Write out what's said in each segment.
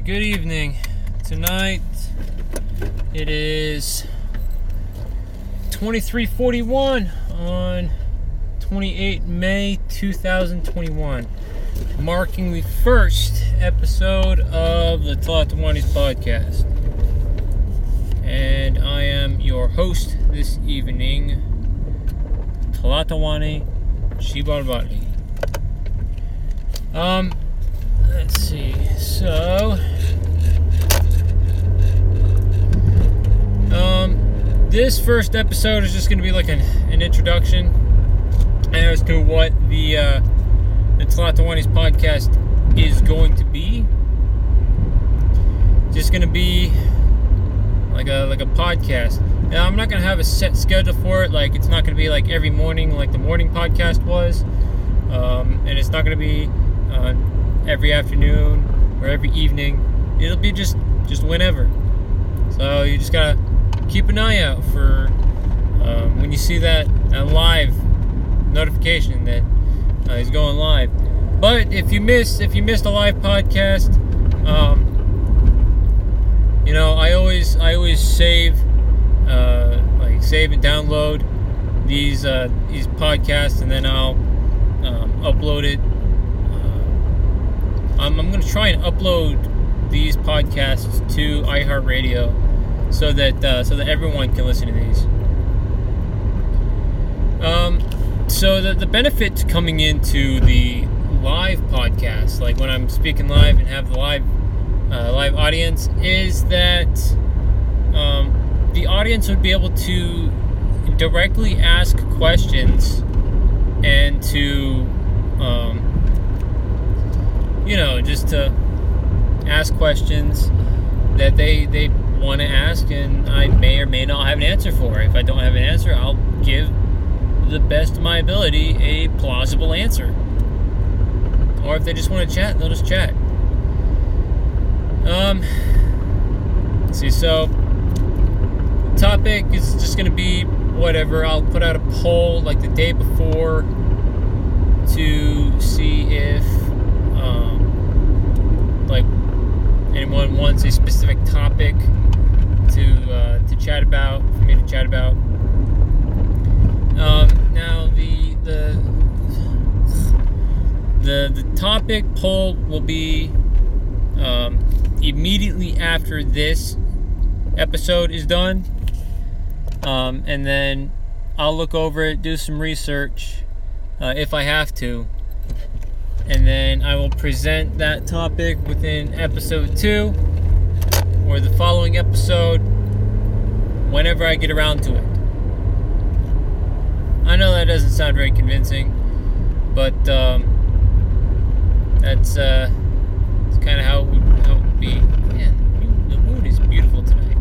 Good evening. Tonight it is 2341 on 28 May 2021, marking the first episode of the Tlatoani's podcast. And I am your host this evening, Tlatoani Shibarbati. Um, let's see. So, um, this first episode is just going to be like an, an introduction as to what the uh, the Tlatoani's podcast is going to be. Just going to be like a like a podcast. Now I'm not gonna have a set schedule for it. Like it's not gonna be like every morning, like the morning podcast was, um, and it's not gonna be uh, every afternoon or every evening. It'll be just just whenever. So you just gotta keep an eye out for um, when you see that, that live notification that uh, he's going live. But if you miss if you missed a live podcast, um, you know I always I always save uh, like save and download these uh, these podcasts and then I'll um, upload it. Uh, I'm, I'm gonna try and upload these podcasts to iHeartRadio so that uh, so that everyone can listen to these. Um, so the the benefit to coming into the live podcast, like when I'm speaking live and have the live uh, live audience, is that um, the audience would be able to directly ask questions and to um, you know just to ask questions that they they want to ask and I may or may not have an answer for. If I don't have an answer, I'll give the best of my ability a plausible answer. Or if they just want to chat, they'll just chat. Um see so topic is just going to be whatever. I'll put out a poll like the day before to see if um, like anyone wants a specific topic to uh, to chat about for me to chat about. Um, now the the the the topic poll will be um, immediately after this episode is done. Um, and then I'll look over it, do some research uh, if I have to. And then I will present that topic within episode two or the following episode whenever I get around to it. I know that doesn't sound very convincing, but um, that's, uh, that's kind of how, it would- how it would be. Man, the mood is beautiful tonight.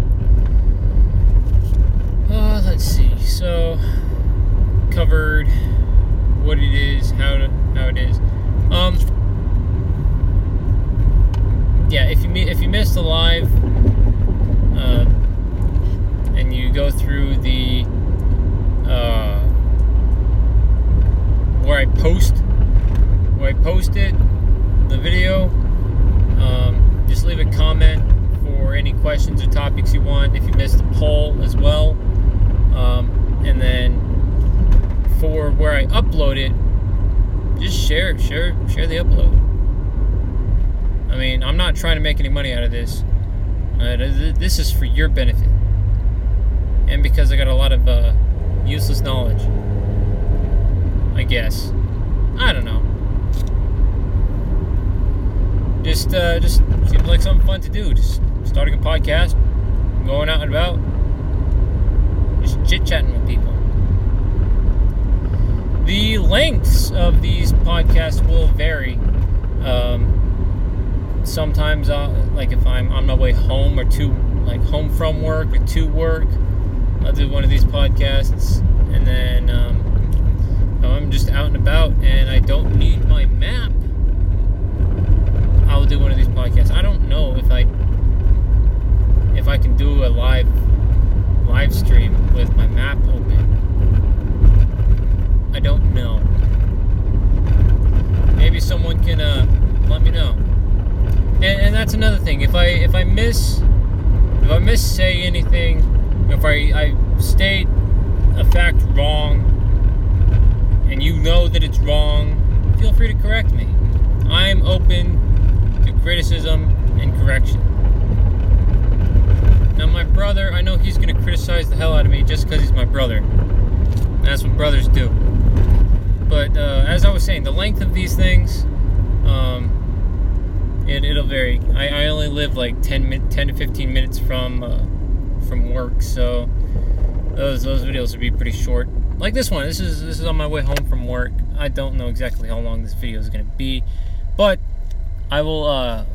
Uh, let's see. So, covered what it is, how to, how it is. Um, yeah. If you mi- if you missed the live, uh, and you go through the uh, where I post, where I posted the video, um, just leave a comment for any questions or topics you want. If you missed the poll as well. Um, and then for where I upload it, just share, share, share the upload. I mean, I'm not trying to make any money out of this. Uh, this is for your benefit, and because I got a lot of uh, useless knowledge. I guess. I don't know. Just, uh, just seems like something fun to do. Just starting a podcast, going out and about just chit chatting with people. The lengths of these podcasts will vary. Um, sometimes, I'll, like if I'm on my way home or to like home from work or to work, I'll do one of these podcasts, and then um, if I'm just out and about and I don't need my map. I'll do one of these podcasts. I don't know if I if I can do a live live stream with my map open. I don't know. Maybe someone can uh, let me know. And, and that's another thing. If I if I miss if I miss say anything, if I I state a fact wrong, that it's wrong, feel free to correct me. I'm open to criticism and correction. Now, my brother, I know he's going to criticize the hell out of me just because he's my brother. That's what brothers do. But uh, as I was saying, the length of these things, um, it, it'll vary. I, I only live like 10, 10 to 15 minutes from uh, from work, so those those videos would be pretty short. Like this one, this is this is on my way home from work. I don't know exactly how long this video is going to be, but I will uh,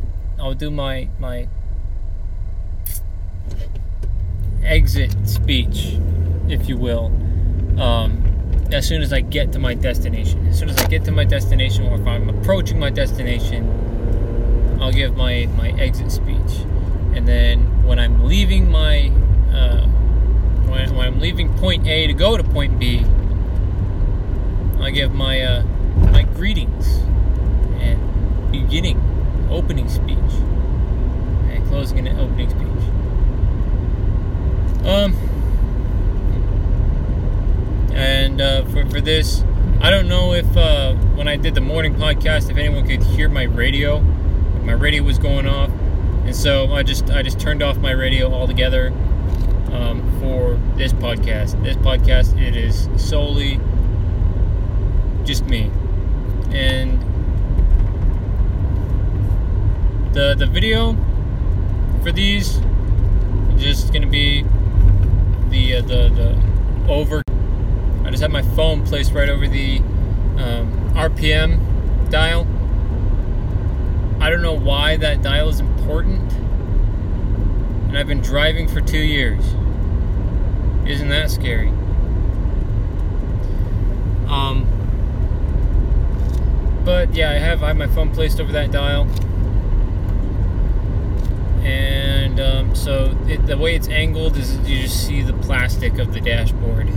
I'll do my my exit speech, if you will, um, as soon as I get to my destination. As soon as I get to my destination, or if I'm approaching my destination, I'll give my, my exit speech. And then when I'm leaving my, uh, when, when I'm leaving point A to go to point B, I'll give my, uh, my greetings and beginning, opening speech, and closing an opening speech. Um, and uh, for, for this, I don't know if uh, when I did the morning podcast, if anyone could hear my radio. My radio was going off, and so I just I just turned off my radio altogether um, for this podcast. This podcast it is solely just me, and the the video for these just gonna be the uh, the the over. I just have my phone placed right over the um, RPM dial. I don't know why that dial is important, and I've been driving for two years. Isn't that scary? Um, but yeah, I have I have my phone placed over that dial and um, so it, the way it's angled is you just see the plastic of the dashboard.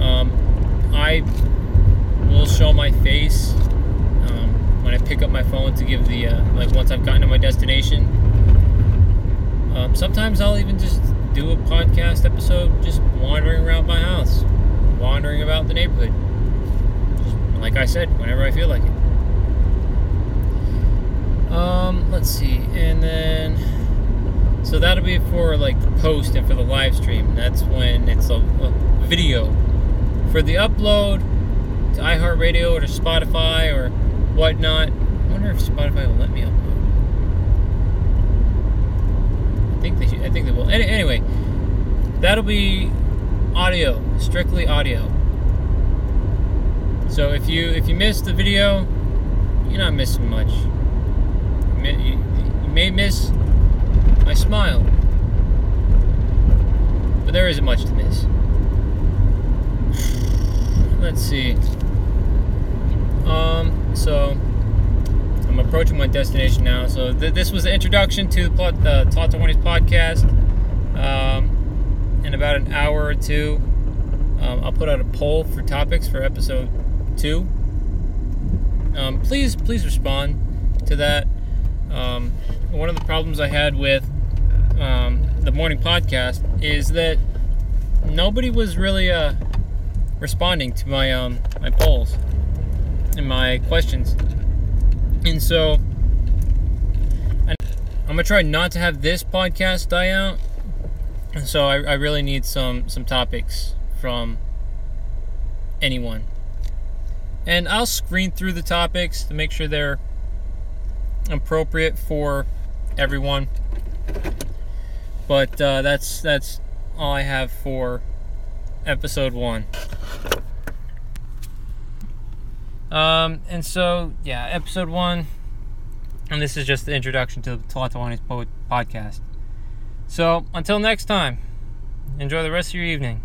Um, I will show my face when I pick up my phone to give the uh, like once I've gotten to my destination. Um, sometimes I'll even just do a podcast episode just wandering around my house, wandering about the neighborhood. Just, like I said, whenever I feel like it. Um, let's see, and then so that'll be for like the post and for the live stream. That's when it's a, a video. For the upload to iHeartRadio or to Spotify or whatnot, I wonder if Spotify will let me upload. I think they should, I think they will. Any, anyway, that'll be audio, strictly audio. So if you if you missed the video, you're not missing much you, may miss my smile, but there isn't much to miss. Let's see. Um, so I'm approaching my destination now. So th- this was the introduction to the plot, uh, podcast. Um, in about an hour or two, um, I'll put out a poll for topics for episode two. Um, please, please respond to that. Um, one of the problems I had with um, the morning podcast is that nobody was really uh, responding to my um, my polls and my questions, and so I'm gonna try not to have this podcast die out. And so I, I really need some some topics from anyone, and I'll screen through the topics to make sure they're appropriate for everyone. But uh, that's that's all I have for episode one. Um, and so yeah, episode one, and this is just the introduction to the Tlatoani's podcast. So until next time, enjoy the rest of your evening.